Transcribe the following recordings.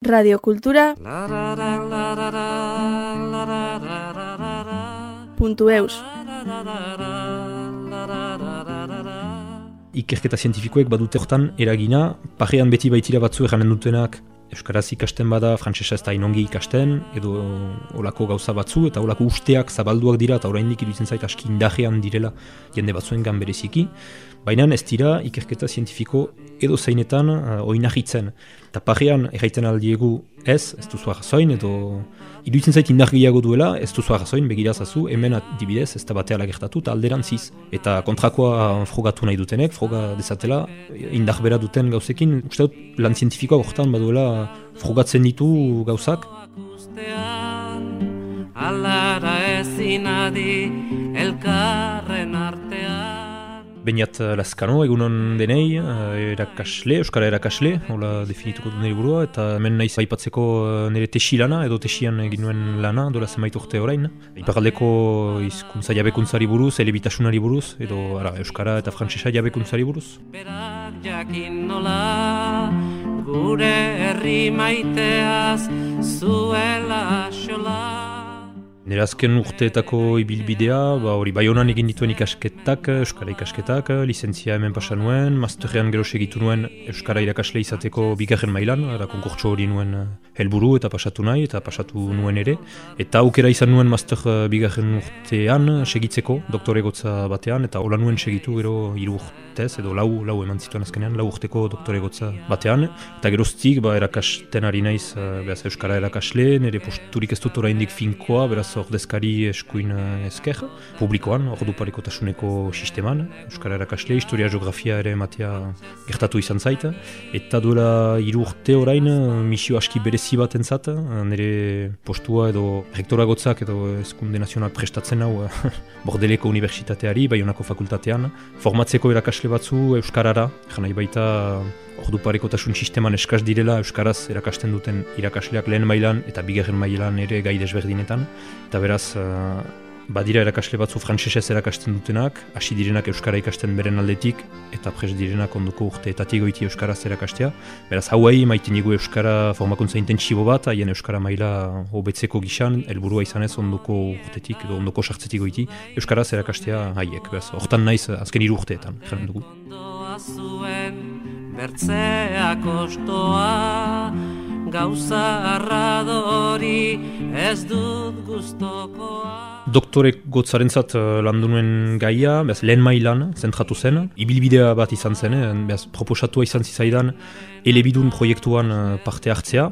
radiokultura puntu eus. Ikerketa zientifikoek badute hortan eragina, parean beti baitira batzu eranen dutenak Euskaraz ikasten bada, frantsesa ez da inongi ikasten, edo olako gauza batzu, eta olako usteak zabalduak dira, eta oraindik iruditzen zait aski indajean direla jende batzuen gan bereziki. Baina ez dira ikerketa zientifiko edo zeinetan uh, oinahitzen. Eta parean erraiten aldiegu ez, ez duzu arrazoin, edo iruditzen zait indar gehiago duela, ez duzu arrazoin, begirazazu, hemen adibidez, ez da batea lagertatu, eta alderantziz. Eta kontrakoa frogatu nahi dutenek, froga dezatela, indar bera duten gauzekin, uste dut lan zientifikoa gortan baduela frogatzen ditu gauzak. Alara ezin adi elkarren artean Beniat uh, Laskano egunon denei, uh, erakasle, Euskara erakasle, hola definituko du nire burua, eta hemen naiz aipatzeko uh, nire tesi lana, edo tesian egin nuen lana, dola zenbait urte orain. Iparaldeko izkuntza jabekuntzari buruz, elebitasunari buruz, edo ara, Euskara eta Frantsesa jabekuntzari buruz. Berak jakin nola, gure herri maiteaz, zuela xola. Nire azken urteetako ibilbidea, ba hori bai honan egin dituen ikasketak, Euskara ikasketak, lizentzia hemen pasa nuen, masterrean gero segitu nuen Euskara irakasle izateko bigarren mailan, ara konkurtso hori nuen eh, helburu eta pasatu nahi, eta pasatu nuen ere. Eta aukera izan nuen master eh, bigarren urtean segitzeko, doktore gotza batean, eta hola nuen segitu gero hiru urtez, edo lau, lau eman zituen azkenean, lau urteko doktore gotza batean. Eta geroztik, ba, erakasten ari naiz, uh, beraz, Euskara erakasle, nire posturik ez dut oraindik finkoa, beraz, ordezkari eskuin eh, esker, publikoan, ordu tasuneko sisteman, Euskara erakasle, historia geografia ere matea gertatu izan zaita, eta duela hiru urte orain misio aski berezi bat entzat, nire postua edo rektora gotzak edo eskunde nazional prestatzen hau bordeleko universitateari, baionako fakultatean, formatzeko erakasle batzu Euskarara, janai baita ordu tasun sisteman eskaz direla Euskaraz erakasten duten irakasleak lehen mailan eta bigarren mailan ere gai desberdinetan. Eta beraz, uh, badira erakasle batzu frantsesez erakasten dutenak, hasi direnak Euskara ikasten beren aldetik, eta pres direnak onduko urte eta tigoiti Euskaraz erakastea. Beraz, hauei maiten dugu Euskara formakuntza intentsibo bat, haien Euskara maila hobetzeko gixan, helburua izan ez onduko urtetik, edo onduko sartzetik goiti, Euskaraz erakastea haiek. Beraz, hortan naiz azken hiru urteetan, jaren dugu bertzea kostoa gauza arradori ez dut guztokoa Doktore gotzaren zat uh, landu nuen gaia, behaz, lehen mailan zentratu zen, ibilbidea bat izan zen, eh? behaz, proposatua izan zizaidan elebidun proiektuan uh, parte hartzea,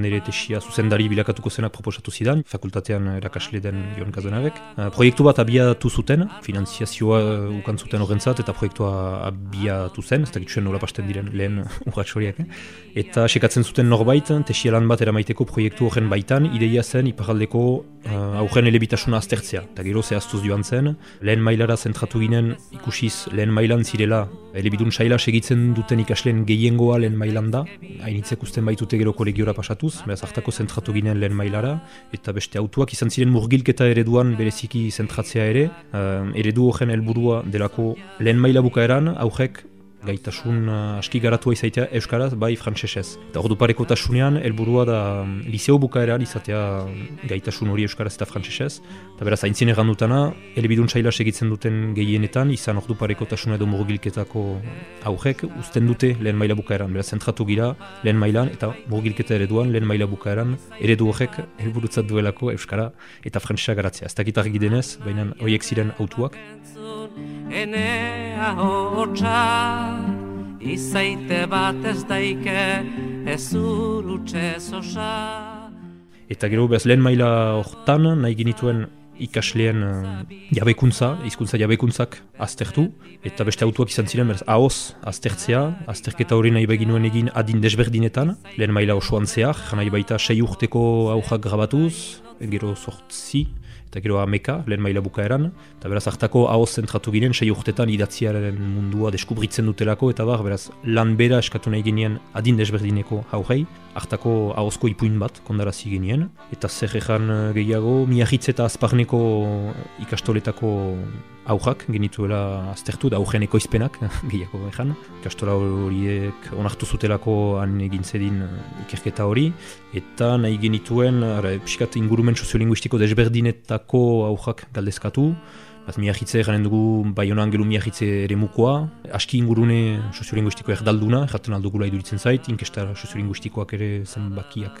nire tesia zuzendari bilakatuko zenak proposatu zidan, fakultatean erakasle den Jon Kazanarek. Uh, proiektu bat abiatu zuten, finanziazioa ukan zuten horrentzat, eta proiektua abiatu zen, ez dakit nola pasten diren lehen urratxoriak. Eh? Eta sekatzen zuten norbait, tesia lan bat eramaiteko proiektu horren baitan, ideia zen iparaldeko uh, aurren elebitasuna aztertzea. Eta gero zehaztuz joan zen, lehen mailara zentratu ginen ikusiz lehen mailan zirela elebidun saila segitzen duten ikasleen gehiengoa lehen mailan da, hainitzek usten baitute gero kolegiora pasatuz, behaz hartako zentratu ginen lehen mailara, eta beste autuak izan ziren murgilketa ereduan bereziki zentratzea ere, uh, eredu horren helburua delako lehen maila bukaeran, aurrek gaitasun uh, aski garatua izaitea euskaraz bai frantsesez. Eta ordu pareko tasunean, da um, liceo bukaeran izatea gaitasun hori euskaraz eta frantsesez. Eta beraz, haintzien egan dutana, elebidun saila segitzen duten gehienetan, izan ordu pareko edo murgilketako aurrek, uzten dute lehen maila bukaeran. Beraz, zentratu gira lehen mailan eta murgilketa ereduan lehen maila bukaeran, eredu horrek helburutzat duelako euskara eta frantsesa garatzea. Ez dakit argi denez, baina horiek ziren autuak enea hotxa izaite bat ez daike ez urutxe zosa Eta gero bez lehen maila hortan nahi genituen ikasleen uh, jabekuntza, hizkuntza jabekuntzak aztertu, eta beste autuak izan ziren, beraz, ahoz aztertzea, azterketa hori nahi beginuen egin adin desberdinetan, lehen maila osoan zehar, nahi baita sei urteko aujak grabatuz, gero sortzi, eta gero ameka, lehen maila bukaeran, eta beraz hartako hau zentratu ginen, sei urtetan idatziaren mundua deskubritzen dutelako, eta bar, beraz, lan bera eskatu nahi ginen adin desberdineko haurei, hartako ahozko ipuin bat kondarazi genien, eta zer gehiago, miahitz eta azparneko ikastoletako aujak genituela aztertu, da aujen ekoizpenak, gehiago ezan. Kastola horiek onartu zutelako han egin zedin ikerketa hori, eta nahi genituen, piskat ingurumen soziolinguistiko desberdinetako aujak galdezkatu, Baz miahitze garen dugu bai honan gelu miahitze ere mukoa, aski ingurune soziolinguistiko erdalduna, erraten aldugula iduritzen zait, inkesta soziolinguistikoak ere zenbakiak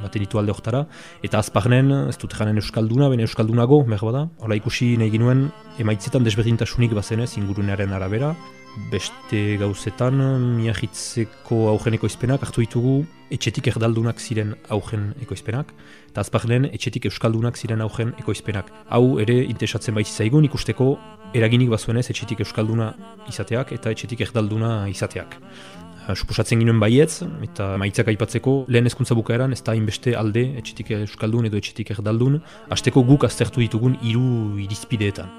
baten ditu alde oktara, eta azparnen, ez dut janen euskalduna, bene euskaldunago, mer bada, hola ikusi nahi ginuen, emaitzetan desberdintasunik bazenez ingurunearen arabera, beste gauzetan miahitzeko augen ekoizpenak hartu ditugu etxetik erdaldunak ziren augen ekoizpenak eta azparlen etxetik euskaldunak ziren augen ekoizpenak. Hau ere interesatzen baitzi zaigun ikusteko eraginik bazuenez etxetik euskalduna izateak eta etxetik erdalduna izateak. Suposatzen ginen baietz, eta maitzak aipatzeko lehen ezkuntza bukaeran ez da inbeste alde etxetik euskaldun edo etxetik erdaldun, hasteko guk aztertu ditugun hiru irizpideetan.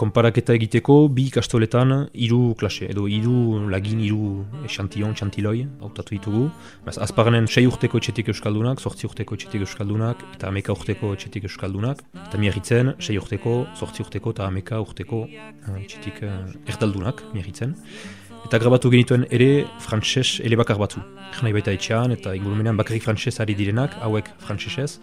Konparaketa egiteko bi ikastoletan hiru klase edo hiru lagin hiru esantion txantiloi hautatu ditugu. Baz, azparnen sei urteko etxetik euskaldunak, sortzi urteko etxetik euskaldunak eta ameka urteko etxetik euskaldunak. Eta miarritzen sei urteko, sortzi urteko eta ameka urteko uh, etxetik uh, erdaldunak miarritzen. Eta grabatu genituen ere frantses elebakar batzu. Jena baita etxean eta ingurumenean bakarrik frantses ari direnak, hauek frantsesez.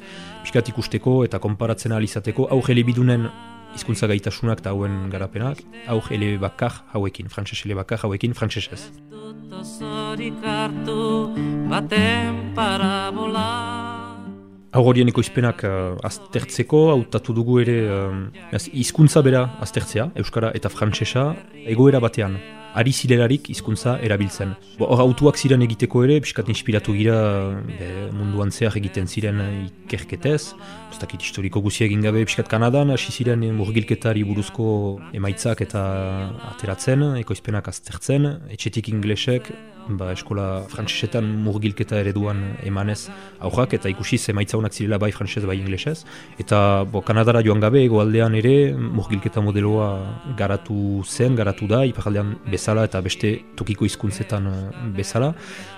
Piskat ikusteko eta konparatzen alizateko, hau bidunen hizkuntza gaitasunak eta hauen garapenak, hau ele bakar hauekin, frantses ele bakar hauekin frantsesez. Hau horien ekoizpenak uh, aztertzeko, hautatu dugu ere uh, hizkuntza bera aztertzea, Euskara eta Frantsesa, egoera batean ari zilelarik hizkuntza erabiltzen. Hor autuak ziren egiteko ere, piskat inspiratu gira be, munduan zehar egiten ziren ikerketez. Bostakit historiko guzi egin gabe piskat Kanadan, hasi ziren murgilketari buruzko emaitzak eta ateratzen, ekoizpenak aztertzen, etxetik inglesek, ba, eskola frantsesetan murgilketa ereduan emanez aurrak eta ikusi zemaitzaunak zirela bai frantses bai inglesez. Eta bo, Kanadara joan gabe egoaldean ere murgilketa modeloa garatu zen, garatu da, iparaldean bezala eta beste tokiko hizkuntzetan eh, bezala.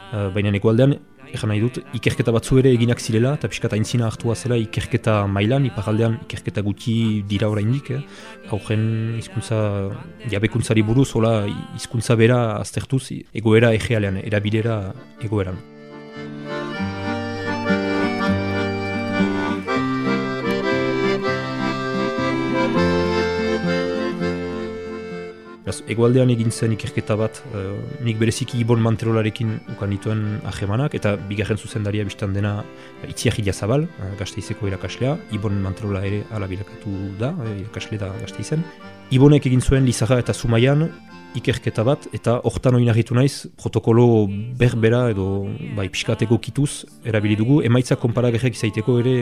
Uh, Baina egoaldean Egan nahi dut, ikerketa batzu ere eginak zirela, eta pixka intzina hartua zela ikerketa mailan, iparaldean ikerketa guti dira oraindik, eh? Haugen hizkuntza jabekuntzari buruz, hola hizkuntza bera aztertuz, egoera egealean, erabilera egoeran. Egoaldean egin zen ikerketa bat, uh, nik bereziki Ibon Manterolarekin ukan dituen ahemanak, eta bigarren zuzendaria biztan dena itziak zabal, uh, gazteizeko irakaslea, Ibon Manterola ere alabilakatu da, uh, irakasle da gazteizen. Ibonek egin zuen Lizaga eta Zumaian ikerketa bat, eta hortan oinarritu naiz protokolo berbera edo bai, piskateko kituz erabili dugu, emaitza konparagerrek izaiteko ere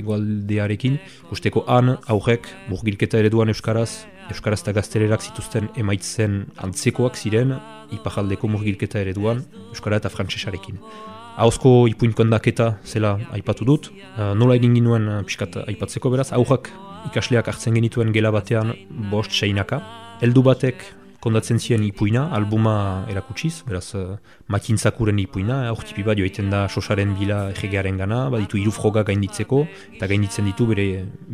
egoaldearekin, guzteko han, aurrek, murgilketa ereduan euskaraz, euskaraz eta gaztelerak zituzten emaitzen antzekoak ziren, ipajaldeko murgilketa ereduan, euskara eta frantsesarekin. Hauzko ipuin kondaketa zela aipatu dut, uh, nola egin ginuen uh, piskat aipatzeko beraz, aurrak ikasleak hartzen genituen gela batean bost seinaka, heldu batek kondatzen ziren ipuina, albuma erakutsiz, beraz, uh, makintzakuren ipuina, hor tipi bat joiten da sosaren bila egearen gana, baditu hiru froga gainditzeko, eta gainditzen ditu bere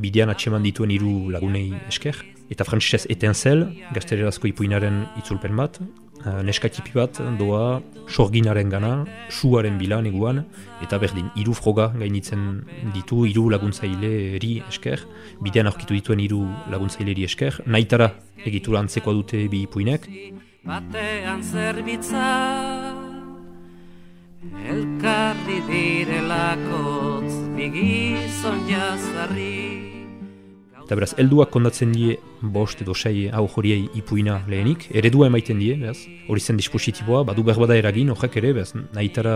bidean atseman dituen hiru lagunei esker. Eta frantzisez eten zel, gaztelerazko ipuinaren itzulpen bat, uh, neska tipi bat doa sorginaren gana, suaren bila neguan, eta berdin, hiru froga gainditzen ditu, hiru laguntzaile eri esker, bidean aurkitu dituen hiru laguntzaile eri esker, nahitara egitura antzeko dute bi ipuinek. Batean zerbitza Elkarri direlakotz Bigizon jazarri Eta beraz, elduak kondatzen die bost edo sei hau joriei ipuina lehenik, eredua emaiten die, beraz, hori zen dispositiboa, badu berbada eragin, horrek ere, beraz, nahitara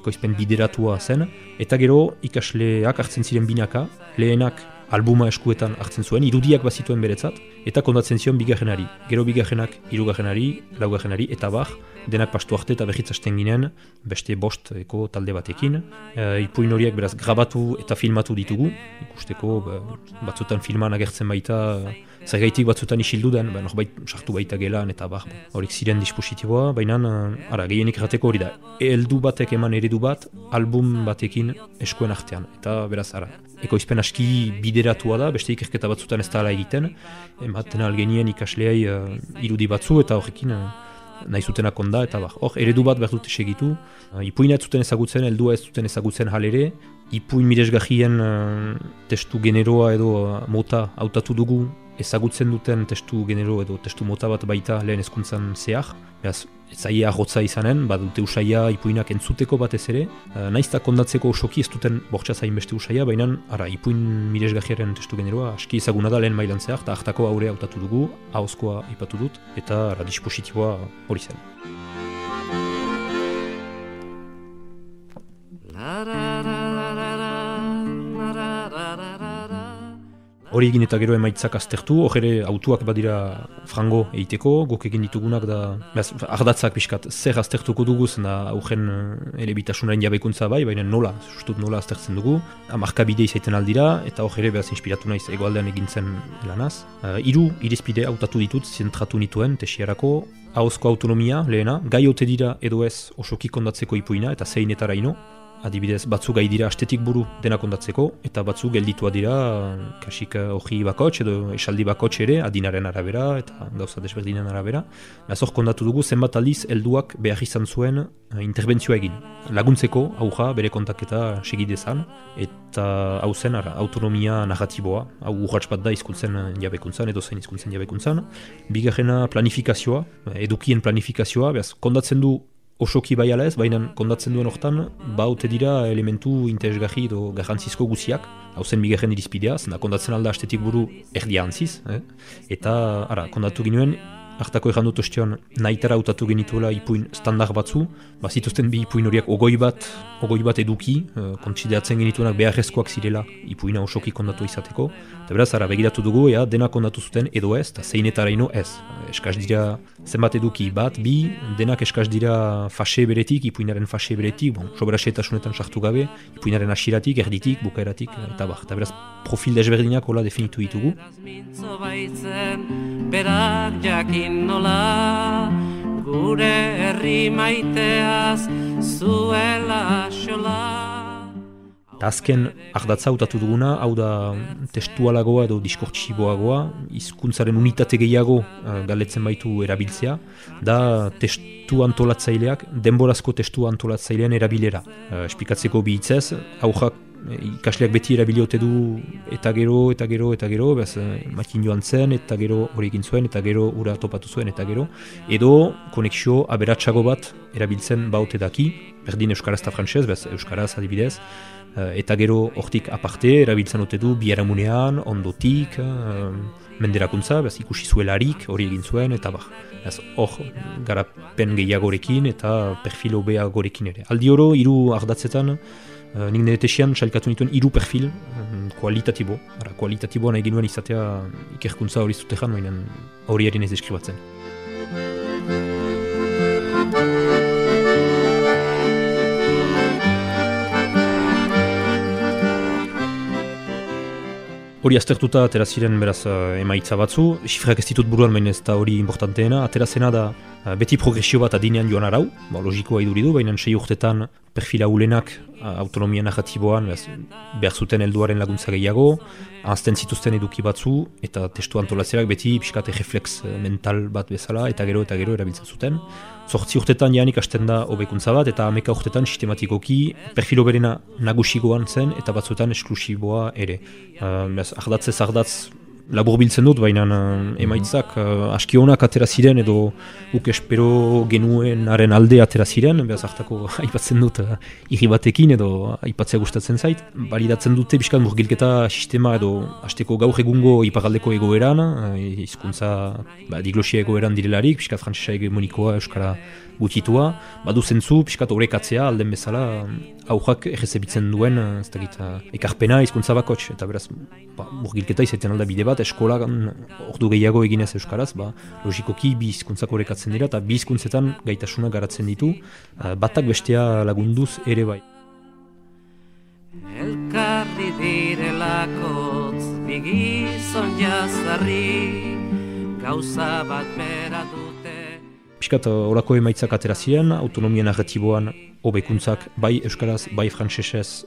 ekoizpen bideratua zen, eta gero ikasleak hartzen ziren binaka, lehenak albuma eskuetan hartzen zuen, irudiak bazituen beretzat, eta kondatzen zion bigarrenari. Gero bigarrenak irugarrenari, laugarrenari, eta bar, denak pastu arte eta behitzasten ginen, beste bost eko talde batekin. E, ipuin horiek beraz grabatu eta filmatu ditugu, ikusteko batzutan filman agertzen baita, Zergaitik batzutan isildu den, ba, norbait sartu baita gelan eta bar, horik ziren dispositiboa, baina ara, gehienik errateko hori da. Eldu batek eman eredu bat, album batekin eskuen artean. Eta beraz, ara, ekoizpen aski bideratua da, beste ikerketa batzutan ez da egiten, ematen algenien ikasleai uh, irudi batzu eta horrekin uh, nahi zutenak onda, eta bar, hor, eredu bat behar dute segitu. Uh, ipuina ez zuten ezagutzen, eldua ez zuten ezagutzen halere, ipuin miresgahien uh, testu generoa edo uh, mota hautatu dugu ezagutzen duten testu genero edo testu mota bat baita lehen ezkuntzan zehar. Beraz, ez zaia ahotza izanen, bat dute usaia ipuinak entzuteko batez ere. Uh, Naiz eta kondatzeko osoki ez duten bortxa zain beste usaia, baina ara, ipuin miresgajiaren testu generoa aski ezaguna da lehen mailan zehar, eta hartako aurre hautatu dugu, hauzkoa ipatu dut, eta ara, dispositiboa hori zen. Hori egin eta gero emaitzak aztertu, hori autuak badira frango egiteko, guk egin ditugunak da, behaz, ardatzak pixkat, zer aztertuko dugu, zena augen eh, ere bitasunaren jabekuntza bai, baina nola, sustut nola aztertzen dugu, amarkabide izaiten aldira, eta hori ere behaz inspiratu naiz egoaldean egintzen lanaz. Uh, iru irizpide hautatu ditut, zentratu nituen, tesiarako, hauzko autonomia, lehena, gai ote dira edo ez osoki kondatzeko ipuina, eta zeinetara ino, adibidez batzu gai dira astetik buru dena kondatzeko eta batzu gelditua dira kasik hori bakots edo esaldi bakots ere adinaren arabera eta gauza desberdinen arabera. Nazor kondatu dugu zenbat aldiz helduak behar izan zuen uh, interbentzioa egin. Laguntzeko auja bere kontaketa segidezan eta hau zen ara, autonomia narratiboa, hau urratz bat da izkuntzen jabekuntzan edo zain izkuntzen jabekuntzan. Bigarrena planifikazioa, edukien planifikazioa, behaz kondatzen du osoki bai ala ez, baina kondatzen duen hortan, baute dira elementu interesgarri edo garrantzizko guziak, hau zen bigarren irizpidea, zena kondatzen alda astetik buru erdia antziz, eh? eta ara, kondatu ginuen, hartako errandu ostion nahitara utatu genituela ipuin standar batzu, ba, zituzten bi ipuin horiak ogoi bat, ogoi bat eduki, e, kontsideatzen genituenak beharrezkoak zirela ipuina osoki kondatu izateko, eta beraz, ara, begiratu dugu, ea, dena kondatu zuten edo ez, eta zeinetara ino ez. Eskaz dira zenbat eduki bat, bi, denak eskaz dira fase beretik, ipuinaren fase beretik, bon, sobera setasunetan sartu gabe, ipuinaren asiratik, erditik, bukaeratik, eta bar, eta beraz, profil desberdinak hola definitu ditugu berak jakin nola gure herri maiteaz zuela xola Azken ardatza hautatu duguna, hau da testualagoa edo diskortsiboagoa, hizkuntzaren unitate gehiago uh, galetzen baitu erabiltzea, da testu antolatzaileak, denborazko testu antolatzailean erabilera. Uh, espikatzeko bi hitzez, aujak ikasleak beti erabiliote du eta gero, eta gero, eta gero, behaz, eh, makin joan zen, eta gero hori egin zuen, eta gero ura topatu zuen, eta gero. Edo, konexio aberatsago bat erabiltzen baute daki, berdin Euskaraz eta Frantzez, behaz, Euskaraz adibidez, eh, eta gero hortik aparte erabiltzen ote du biaramunean, ondotik, uh, menderakuntza, behaz, ikusi zuelarik hori egin zuen, eta bah, hor garapen gehiagorekin eta perfilo beagorekin ere. Aldi oro, hiru ardatzetan, Uh, nik nire tesian txalkatu nituen iru perfil um, kualitatibo. Ara, kualitatiboa nahi ginuen izatea ikerkuntza hori zutean, hori erin ez deskribatzen. Hori aztertuta atera ziren beraz uh, emaitza batzu, xifrak ez ditut buruan baina ez da hori importanteena, atera zena da uh, beti progresio bat adinean joan arau, ba, logikoa iduridu, baina sei urtetan perfila ulenak autonomia narratiboan behar zuten helduaren laguntza gehiago, azten zituzten eduki batzu, eta testu antolazioak beti pixkate reflex eh, mental bat bezala, eta gero eta gero erabiltzen zuten. Zortzi urtetan janik hasten da hobekuntza bat, eta ameka urtetan sistematikoki perfilo berena nagusigoan zen, eta batzuetan esklusiboa ere. Uh, ardatzez ardatz labur biltzen dut, baina uh, emaitzak uh, aski honak atera ziren edo uk espero genuenaren alde atera ziren, behaz hartako aipatzen dut uh, irri batekin edo aipatzea gustatzen zait. Balidatzen dute biskat murgilketa sistema edo hasteko gaur egungo iparaldeko egoeran, uh, ba, diglosia egoeran direlarik, biskat frantzesa hegemonikoa euskara gutitua, badu zentzu, piskat horrekatzea alden bezala, aujak errezebitzen duen, ez dakit, ekarpena izkuntza bakotx, eta beraz, ba, burgilketa izaiten alda bide bat, eskola ordu gehiago eginez euskaraz, ba, logikoki bi izkuntzak horrekatzen dira, eta bi izkuntzetan gaitasuna garatzen ditu, batak bestea lagunduz ere bai. Elkarri direlakotz, bigizon jazarri, gauza bat beratu Piskat horako emaitzak atera ziren, autonomien arretiboan hobekuntzak bai euskaraz, bai frantsesez,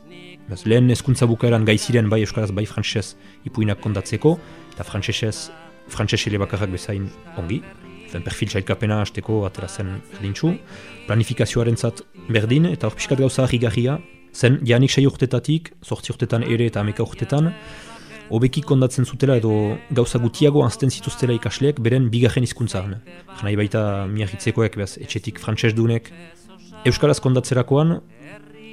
lehen eskuntza bukaeran gai ziren bai euskaraz, bai frantsesez ipuinak kondatzeko, eta frantsesez, frantsesele bakarrak bezain ongi, zen perfil txailkapena hasteko atera zen erdintxu, planifikazioaren zat berdin, eta hor piskat gauza harri zen janik sei urtetatik, sortzi urtetan ere eta ameka urtetan, hobeki kondatzen zutela edo gauza gutiago azten zituztela ikasleek beren bigarren hizkuntzan. Jana baita miagitzekoek, behaz, etxetik frantses dunek, Euskaraz kondatzerakoan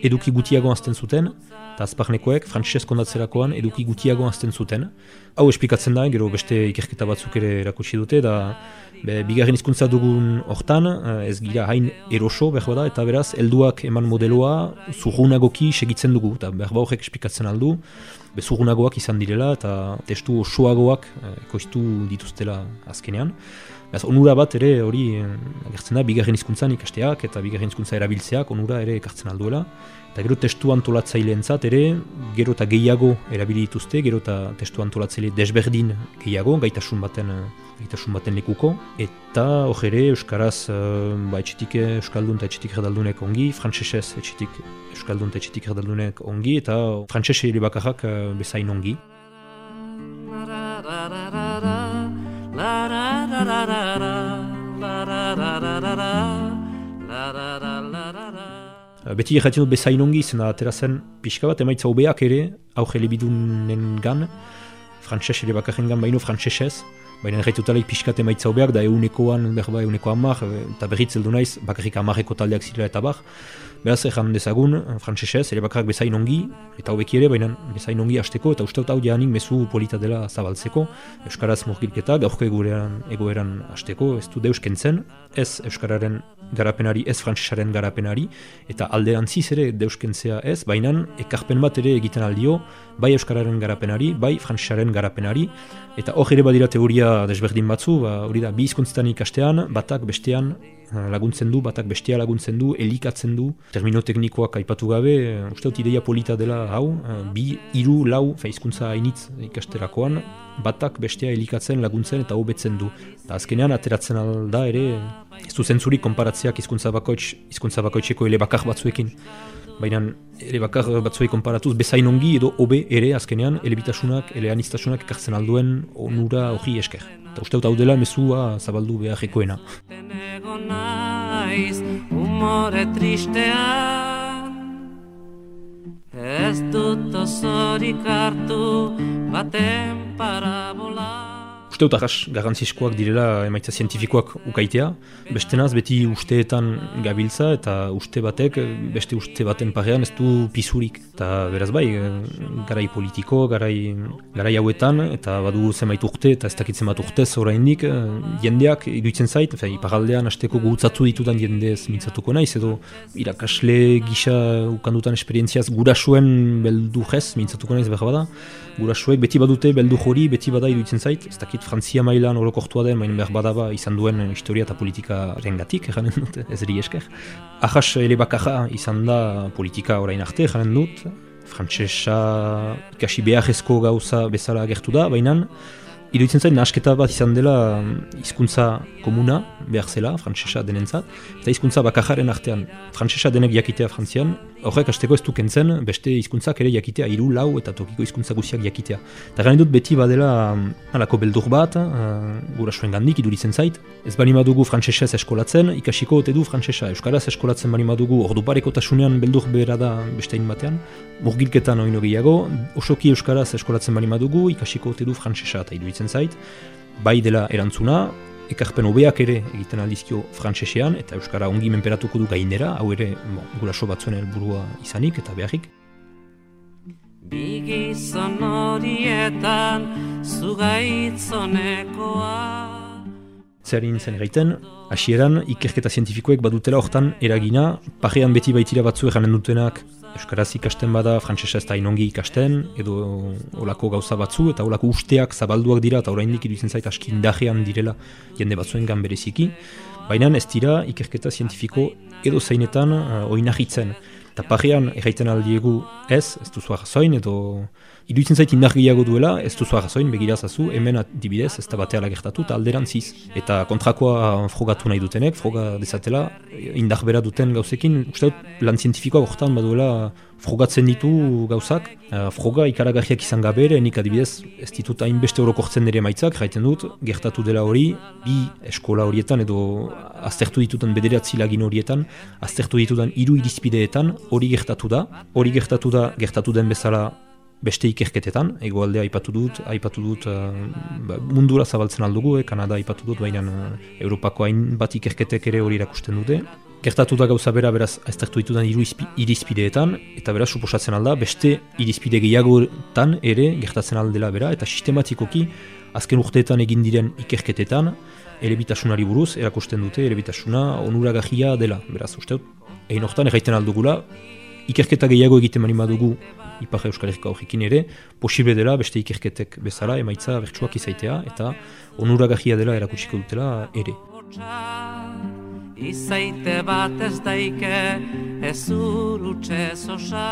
eduki gutiago azten zuten, eta azparnekoek frantses kondatzerakoan eduki gutiago azten zuten. Hau esplikatzen da, gero beste ikerketa batzuk ere erakutsi dute, da be, bigarren hizkuntza dugun hortan, eh, ez gira hain eroso behar da, eta beraz, helduak eman modeloa zurrunagoki segitzen dugu, eta behar horrek esplikatzen aldu, bezurgunagoak izan direla eta testu osoagoak eh, ekoiztu dituztela azkenean. Beraz, onura bat ere hori eh, agertzen da, bigarren hizkuntzan ikasteak eta bigarren hizkuntza erabiltzeak onura ere ekartzen alduela. Eta gero testu antolatzaileentzat ere, gero eta gehiago erabili dituzte, gero eta testu antolatzaile desberdin gehiago, gaitasun baten gaitasun baten lekuko, eta hor ere Euskaraz uh, ba, etxetik Euskaldun eta etxetik erdaldunek ongi, frantsesez etxetik Euskaldun eta etxetik erdaldunek ongi, eta frantsese ere bakarrak uh, bezain ongi. Beti erratzen dut bezain ongi, zena atera zen pixka bat, emaitza hobeak ere, auge lebidunen gan, frantses ere bakarren gan baino frantsesez, Baina erraitutalaik pixkat emaitza hobeak, da eunekoan, berba euneko amak, eta berriz zeldu naiz, bakarrik amareko taldeak zirela eta bar. Beraz, erran dezagun, frantzesez, ere bakarrak bezain ongi, eta hobeki ere, baina bezain ongi hasteko, eta uste hau janik mezu polita dela zabaltzeko, Euskaraz murgilketa, gaurko egoeran, egoeran hasteko, ez du deus kentzen, ez Euskararen garapenari, ez frantzesaren garapenari, eta alderantziz ere deus kentzea ez, baina ekarpen bat ere egiten aldio, bai Euskararen garapenari, bai frantzesaren garapenari, Eta hor ere badira teoria desberdin batzu, ba, hori da, bi izkuntzetan ikastean, batak bestean eh, laguntzen du, batak bestea laguntzen du, elikatzen du, termino teknikoak aipatu gabe, uh, uste dut ideia polita dela hau, uh, bi, iru, lau, fa izkuntza hainitz ikasterakoan, batak bestea elikatzen laguntzen eta hobetzen du. Eta azkenean ateratzen alda ere, ez du zentzurik konparatziak izkuntza bakoitz, izkuntza bakoitzeko ele bakar batzuekin baina ere bakar batzuei konparatuz bezain ongi edo hobe ere azkenean elebitasunak, eleanistasunak ekartzen alduen onura hori esker. Eta uste hau dela mezua zabaldu beharrekoena. Humore tristean Ez dut osorik hartu baten parábola. Uste dut ahas garantzizkoak direla emaitza zientifikoak ukaitea. Beste naz, beti usteetan gabiltza eta uste batek, beste uste baten parean ez du pisurik. Eta beraz bai, garai politiko, garai, garai hauetan, eta badu zenbait urte eta ez dakitzen bat urtez oraindik jendeak iduitzen zait, efe, iparaldean hasteko gutzatu ditudan jendez mintzatuko naiz, edo irakasle gisa ukandutan esperientziaz gurasuen beldu jez mintzatuko naiz behar bada. Gurasuek beti badute beldu jori, beti bada iduitzen zait, ez dakit Frantzia mailan orokortua den, main behar badaba izan duen historia eta politika rengatik, eranen dut, ez eri esker. Ahas ele bakarra izan da politika orain arte, eranen dut. Frantzesa ikasi behar ezko gauza bezala agertu da, baina iruditzen zain nasketa bat izan dela mm, hizkuntza komuna behar zela, frantsesa denentzat, eta hizkuntza bakajaren artean, frantsesa denek jakitea frantzian, horrek asteko ez du kentzen, beste hizkuntzak ere jakitea, hiru lau eta tokiko hizkuntza guziak jakitea. Eta gani dut beti badela alako beldur bat, uh, gura suen gandik, iduritzen zait, ez bali madugu frantsesez eskolatzen, ikasiko ote du frantsesa, euskaraz eskolatzen bali madugu, ordu pareko tasunean beldur behera da beste batean, murgilketan oino gehiago, osoki euskaraz eskolatzen bali madugu, ikasiko ote du frantsesa, eta iduritzen zait, bai dela erantzuna, ekarpen hobeak ere egiten aldizkio frantsesean eta euskara ongi menperatuko du gainera, hau ere bon, guraso batzuen helburua izanik eta beharrik. Bigizon horietan zugaitzonekoa Zer zen egiten, hasieran ikerketa zientifikoek badutela hortan eragina, parean beti baitira batzu eranen dutenak Euskaraz ikasten bada, frantsesa ez da inongi ikasten, edo olako gauza batzu, eta olako usteak zabalduak dira, eta oraindik iruditzen zait aski indajean direla jende batzuen gan bereziki. Baina ez dira ikerketa zientifiko edo zeinetan uh, oinahitzen. Eta parean erraiten aldiegu ez, ez duzu arrazoin, edo iruditzen zait indar gehiago duela, ez duzu arrazoin, begirazazu, hemen adibidez, ez da bateala gertatu, eta alderantziz. Eta kontrakoa frogatu nahi dutenek, froga dezatela, indar bera duten gauzekin, uste dut lan zientifikoa gortan baduela frogatzen ditu gauzak, uh, froga ikaragarriak izan gabe ere, nik adibidez, ez ditut hainbeste orokortzen ere maitzak, jaiten dut, gertatu dela hori, bi eskola horietan edo aztertu ditutan bederatzi lagin horietan, aztertu ditutan hiru irizpideetan, hori gertatu da, hori gertatu da, gertatu den bezala beste ikerketetan, egoaldea aipatu dut, aipatu dut uh, mundura zabaltzen aldugu, eh, Kanada aipatu dut, baina uh, Europako hain bat ikerketek ere hori irakusten dute, gertatu da gauza bera beraz aztertu ditudan hiru irizpideetan eta beraz suposatzen alda beste irizpide gehiagotan ere gertatzen aldela bera eta sistematikoki azken urteetan egin diren ikerketetan erebitasunari buruz erakusten dute erebitasuna onuragahia dela. Beraz uste egin hortan erraiten aldugula ikerketa gehiago egiten mani badugu Ipar Euskal Herriko aurrikin ere, posible dela beste ikerketek bezala emaitza bertsuak izaitea eta onuragahia dela erakutsiko dutela ere izaite bat ez daike ez urutxe zosa.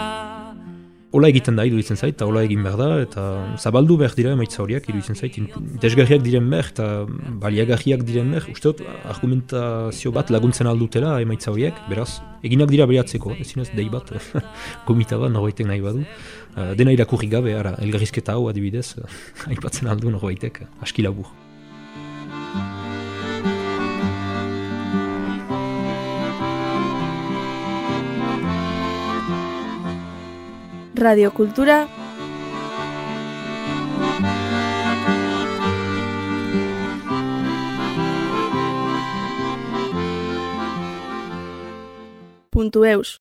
Ola egiten da, iduitzen zait, eta ola egin behar da, eta zabaldu behar dira emaitza horiak, iduitzen zait, desgarriak diren behar, eta baliagarriak diren behar, uste dut, argumentazio bat laguntzen aldutela emaitza horiek, beraz, eginak dira behatzeko, ez zinez, dei bat, komita bat, norroitek nahi badu. Uh, dena irakurri gabe, ara, elgarrizketa hau adibidez, aipatzen aldu norroitek, aski Radio Cultura.